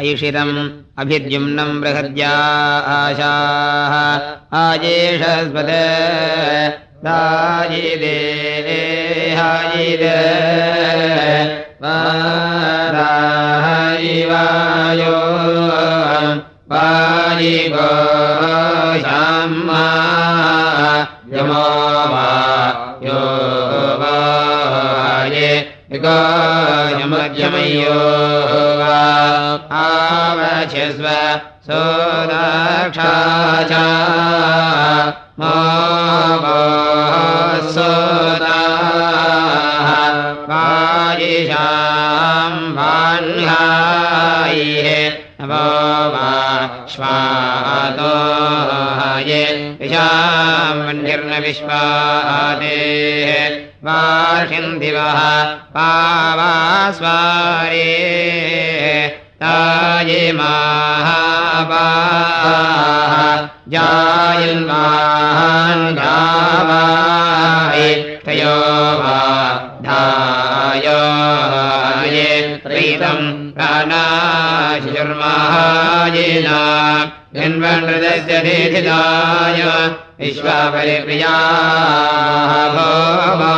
ऐषिरम् अभिद्युम्नम् बृहद्या आशाः। आजेषस्पद दायिदे हायिद वायो। वायिगो श्यामा यमो वा यमध्यमयो वा आवच्छस्व सोदाक्षा च मा सोदाः वायिषाम् वाह्यायः नमो वा श्वातो ये विशामन्यर्न विश्वादेः पावास्वारे तायिमाः जायन्मान् गावाय तयो वा धाय प्रीतम् प्राणाशिर्मायिना जन्मनृदस्य दीधिदाय विश्वापरिप्रियाः भोवाये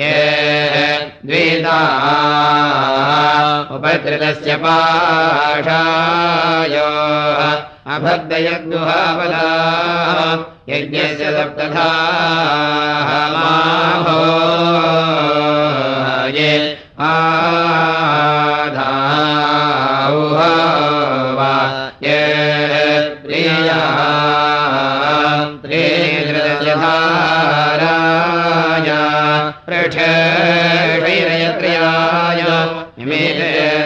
ये द्विता उपकृतस्य पाठाय। अभद्रयद्गुहावला यज्ञस्य सप्तथा माभो ये आधावा ये प्रिया त्रिधृतधाराय पृक्षैरयत्र्याय निमेतस्य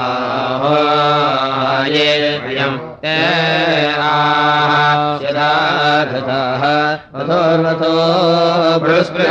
अथोर्वथो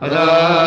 भयन्तौ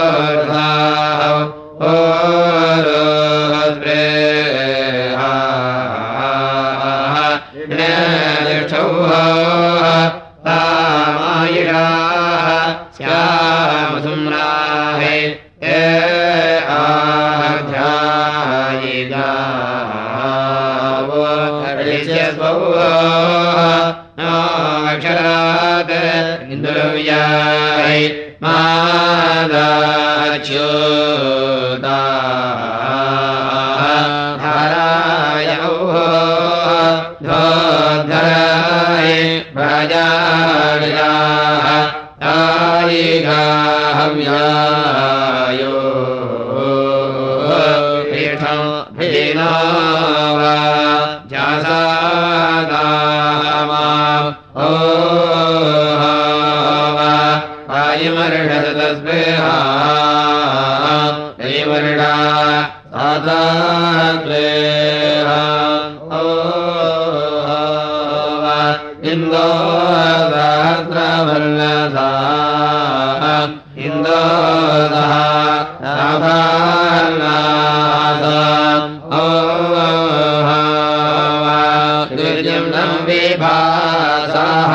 विभासाः।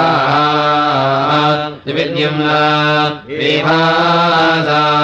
दिव्यं न विभासाः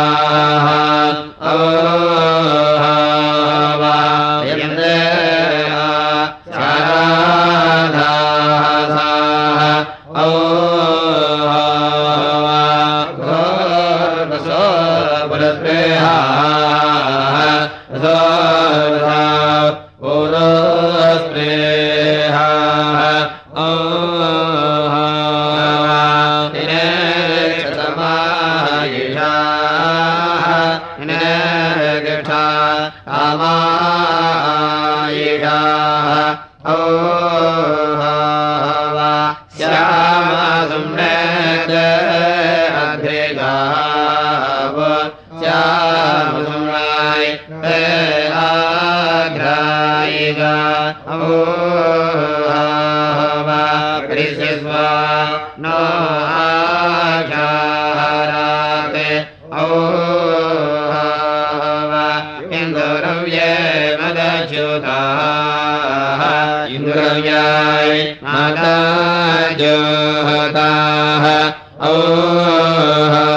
मदाज्योताः ओ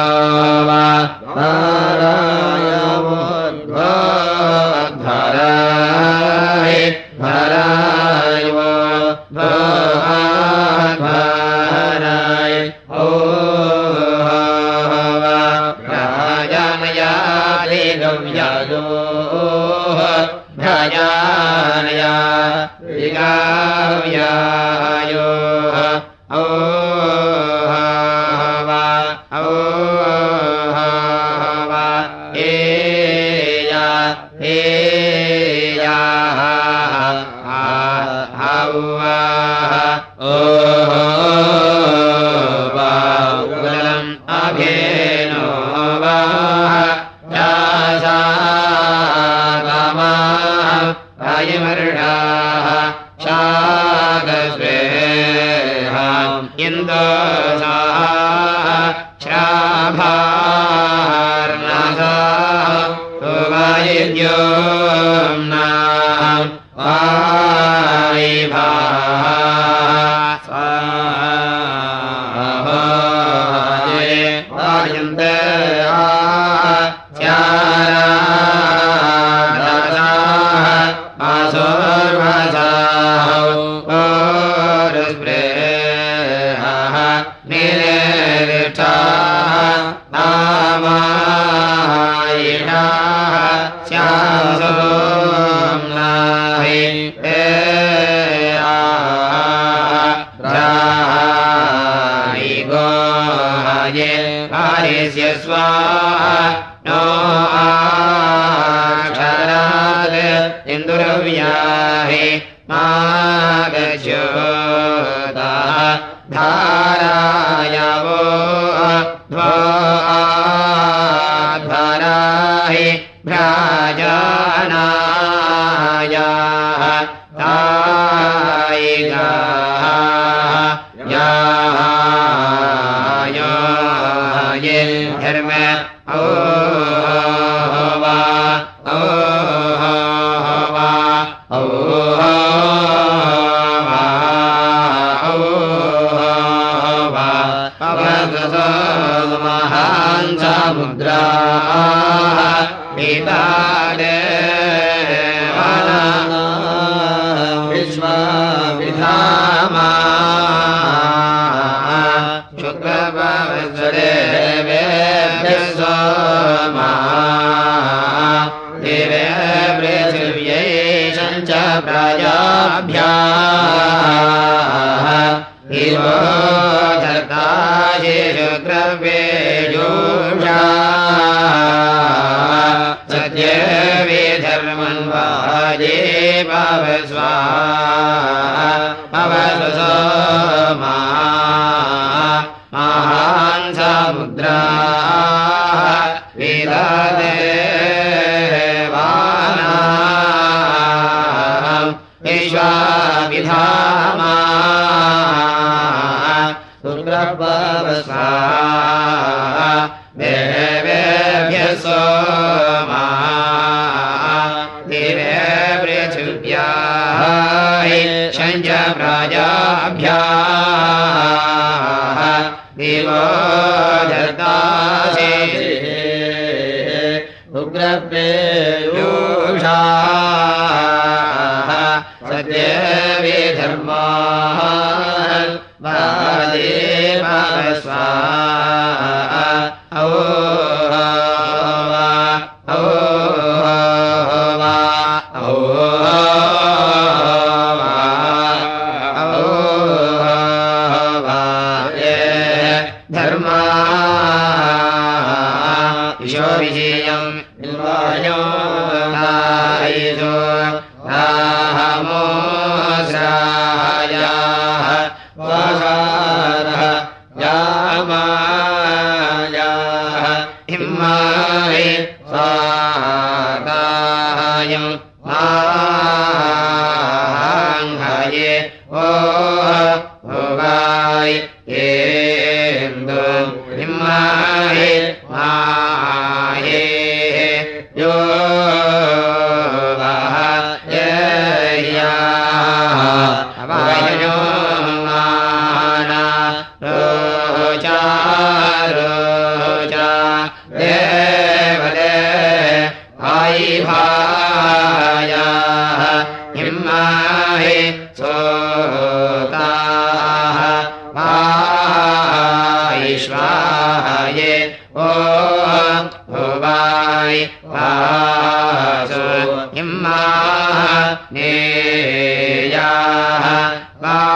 Bye.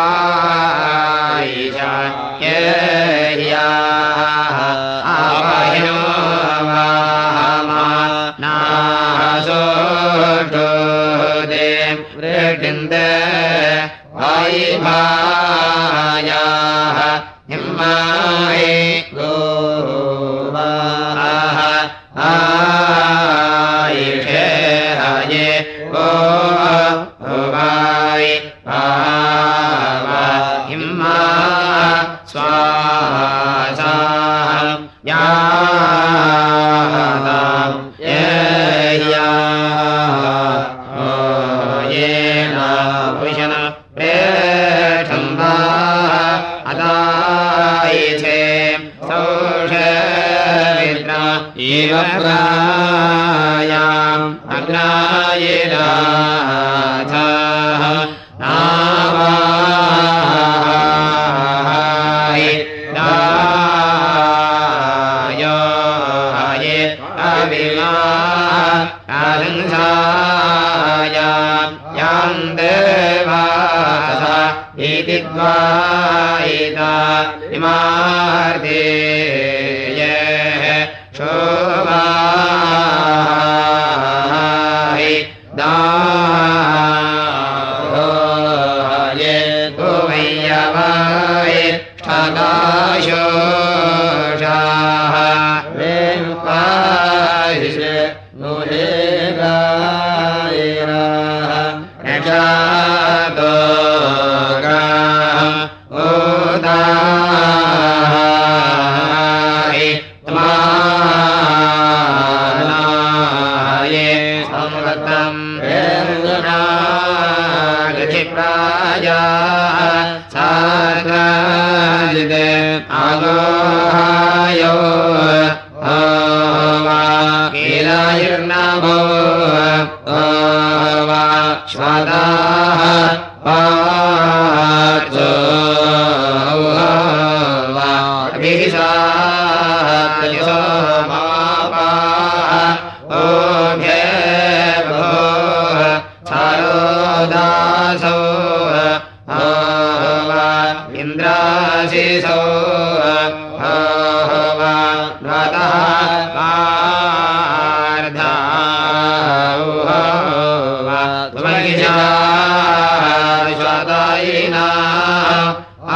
यिना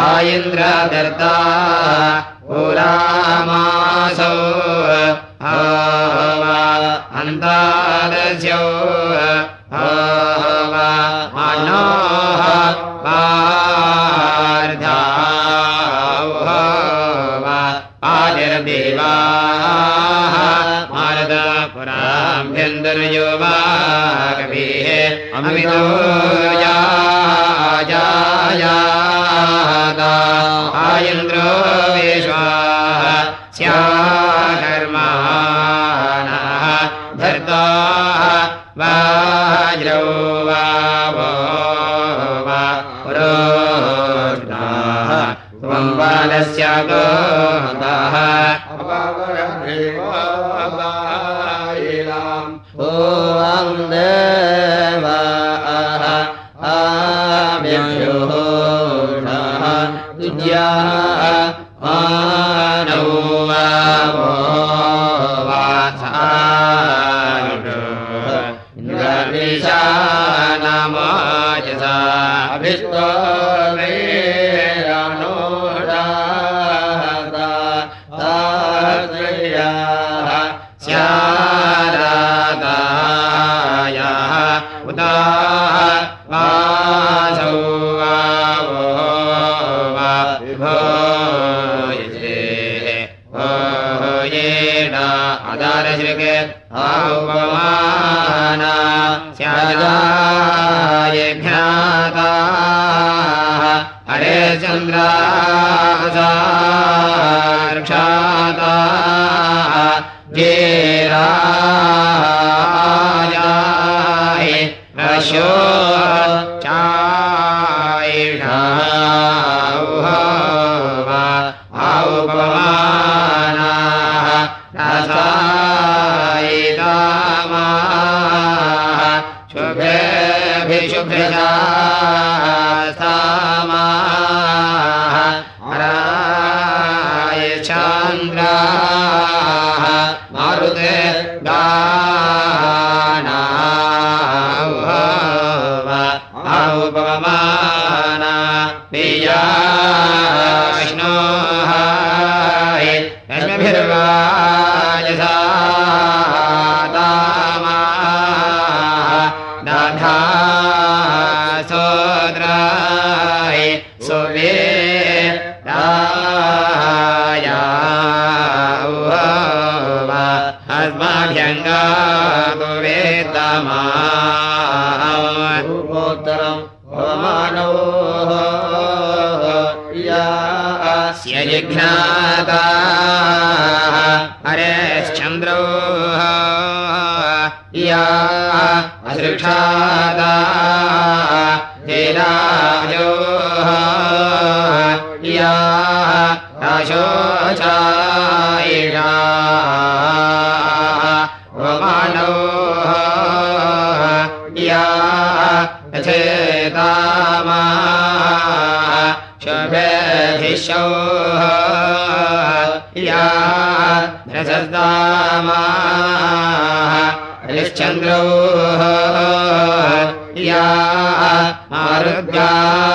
आन्द्र पुरामासौ या गायन्द्रो विश्वा स्या धर्मा नः धर्ता वा द्रौ वा त्वं बाल स्या दाधा सोद्राय सुवे राया अस्माभ्यङ्गा वेदमा पूर्वोत्तरम् पवमानो या स्य जिघ्नाता असृक्षादा हेराजो या राशोचायिषा वमानो या यथेतामा। शुभेभिशो या रसदामा हरिश्चन्द्रो या मारुद्गाना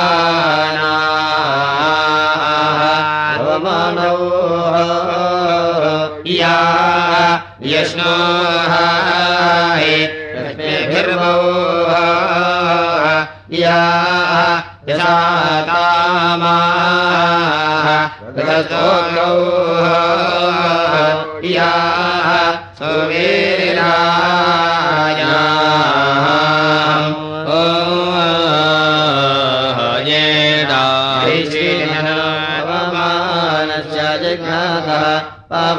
पवमानो या यष्णो रश्मिभिर्वो या यशातामा गतोग्रौ या सुवीराया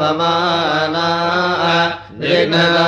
पवमाना जिघ्नता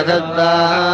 अथेतामाः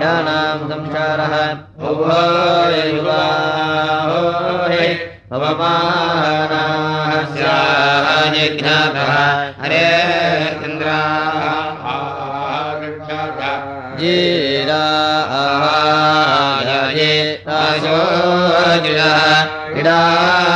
डानां संसारः। पवमानाः स्याजिघ्नातः हरे जीरा आहाये आशोजुषः इडा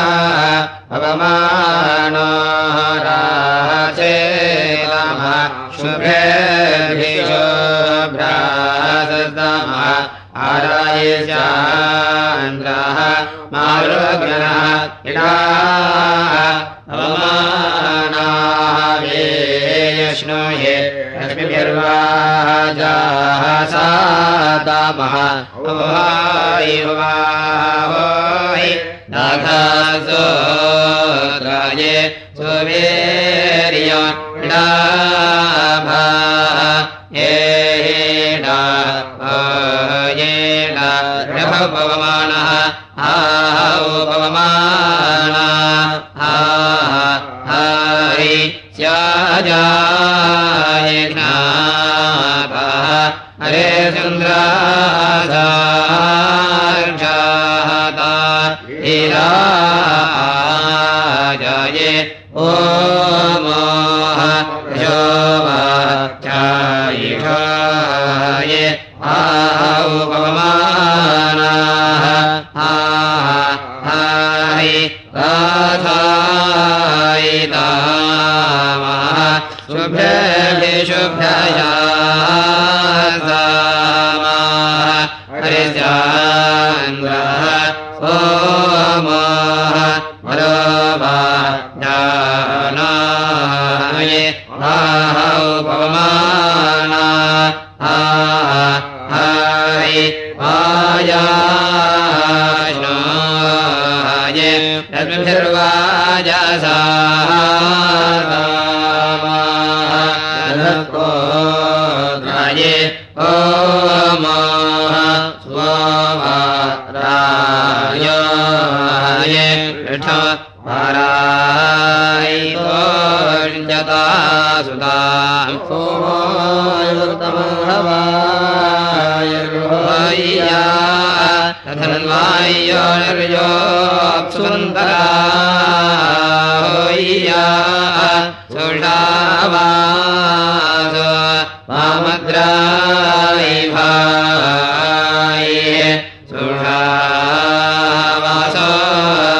इडा अवमानाः विष्णुये लक्ष्मीभिर्वाजाः सातामः वायुवाहोय नाथसोत्राये सुवीर्य डाभा रभपवमानः आहौ पवमाना हरि स्याजाय ज्ञापः हरे चन्द्रासाक्षाता। इराजाये ॐ सुषावास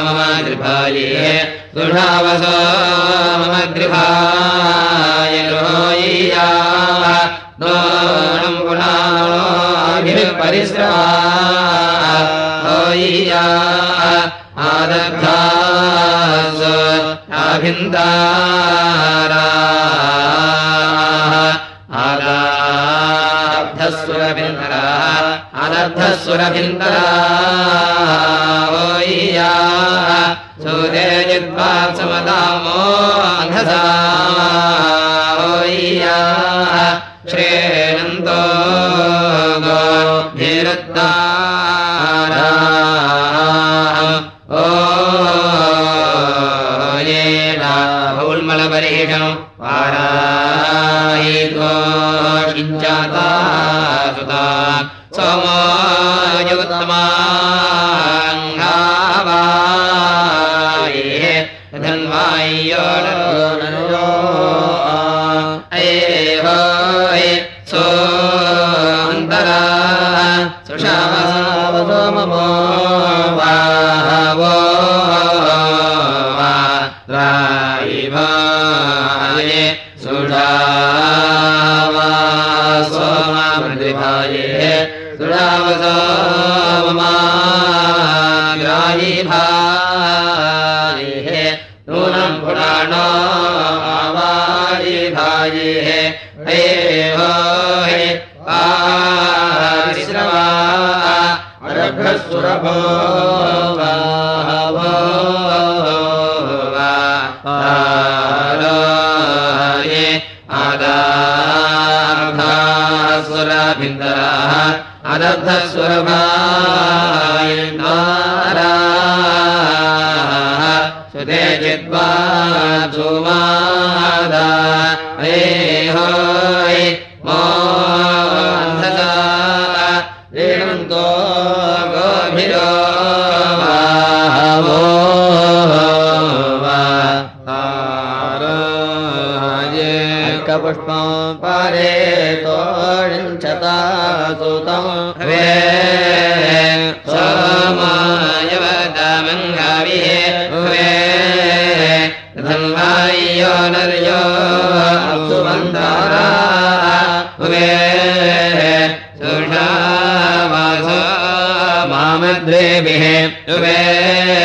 मम गृभाये सुषावस मम गृभाय रोय्या नोणं पुनाभिर्परिश्रा होय्या आदग्धास आभिन्दारा आदाब्धस्वरभिन्दरा अनर्धस्वरभिन्दरा होय्या सूर्यजिद्वात्समदामो अन्धसा मामदे मामद्रेभिः व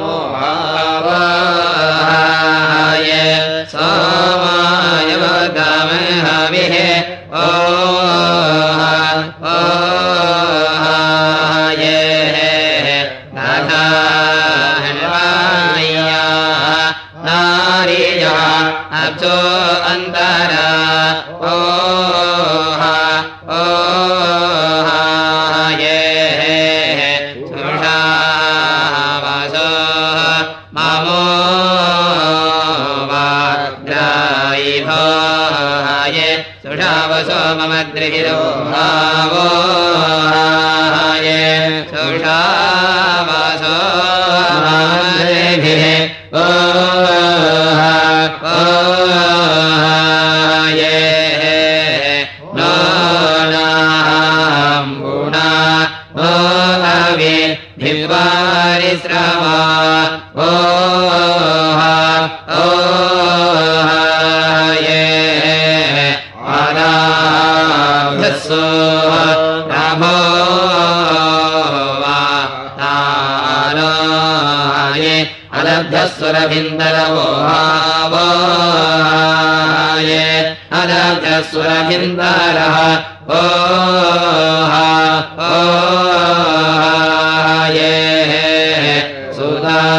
हो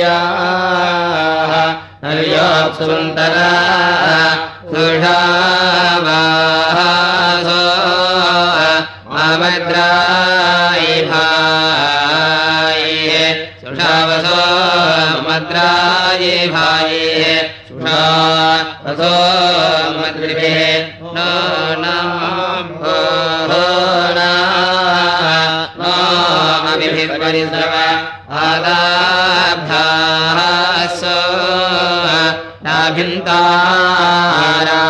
या हरि ओं सुन्दरा सुषावसो वा मद्राये भारो मद्राये भायेसो परिद्रव आदाभ्यास नाभिन्तारा।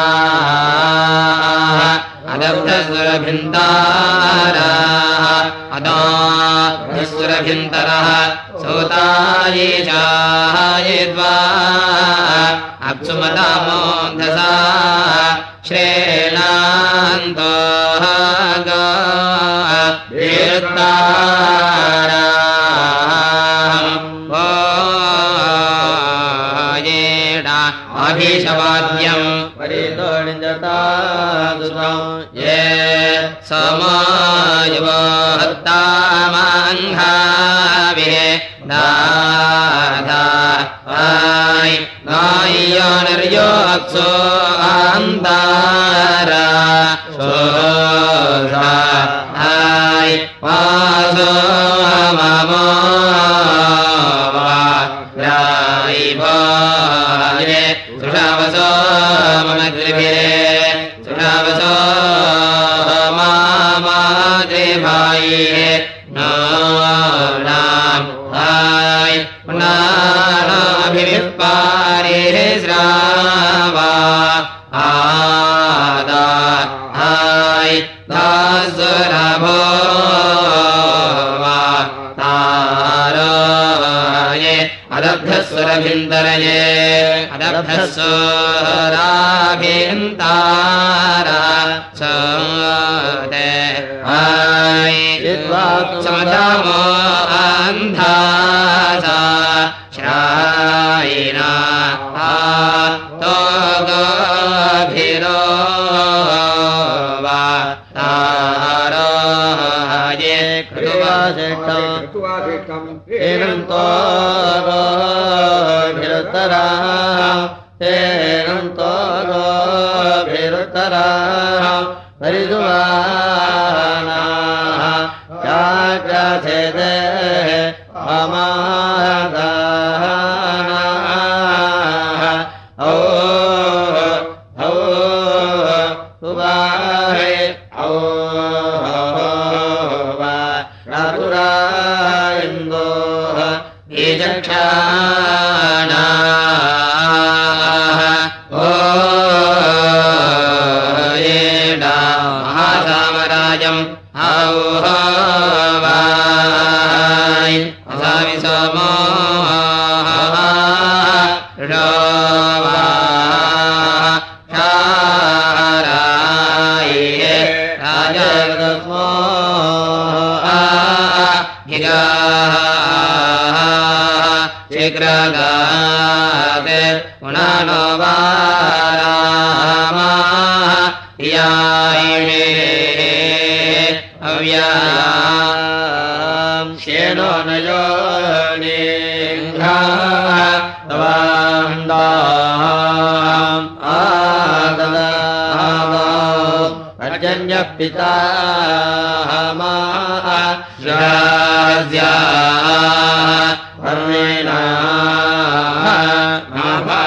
अदाभ्रा सिन्तारान्तारास्वरभिन्तरः सोताये चाये द्वा। दसा श्रेष्ठ द्यं परितो ये समयतान्धा वाय गाय निर्योक्सोन्तारा सो हाय पासो सो मम। पुरे रावाय धा स्वराव तारे अरब्ध स्वरान्दर अरब्ध स्वराभिन्दारा अन्धा। नो वा यायि मे अव्यानयोवाण्डा आद पर्जन्यपिता अरेणा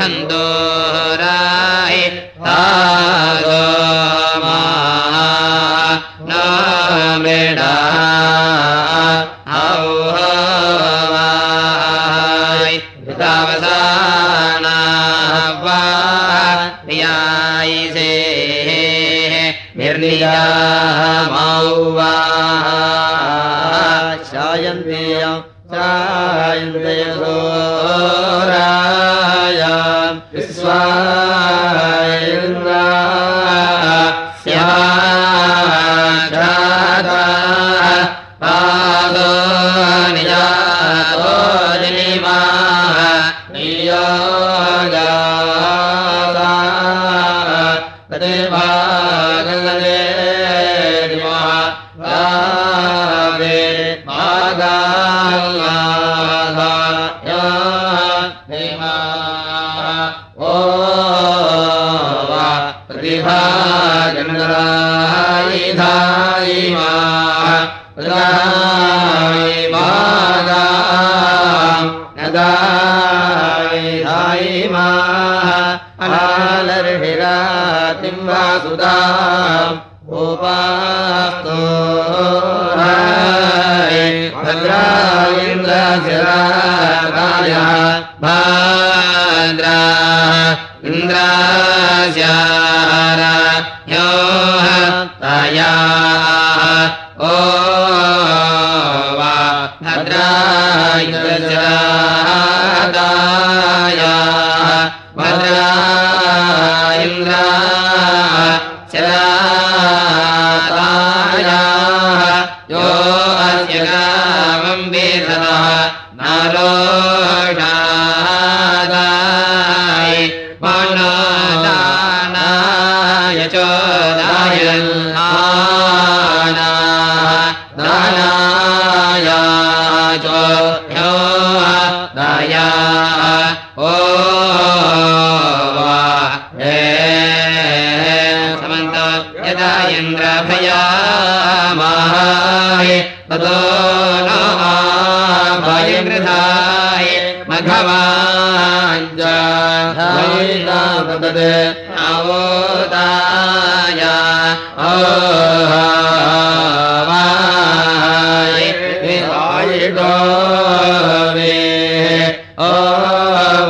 धोहरा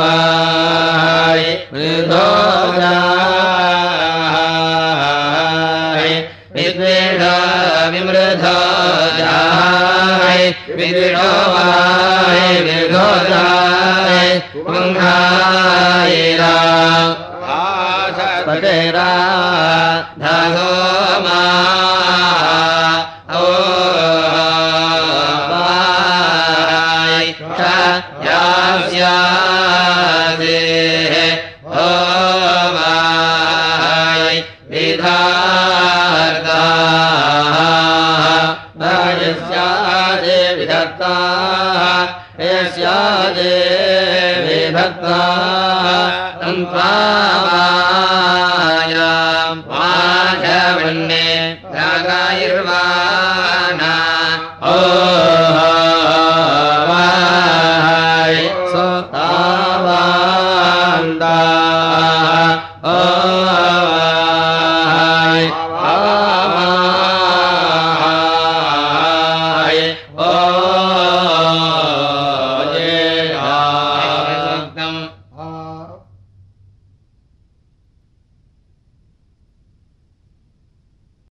วา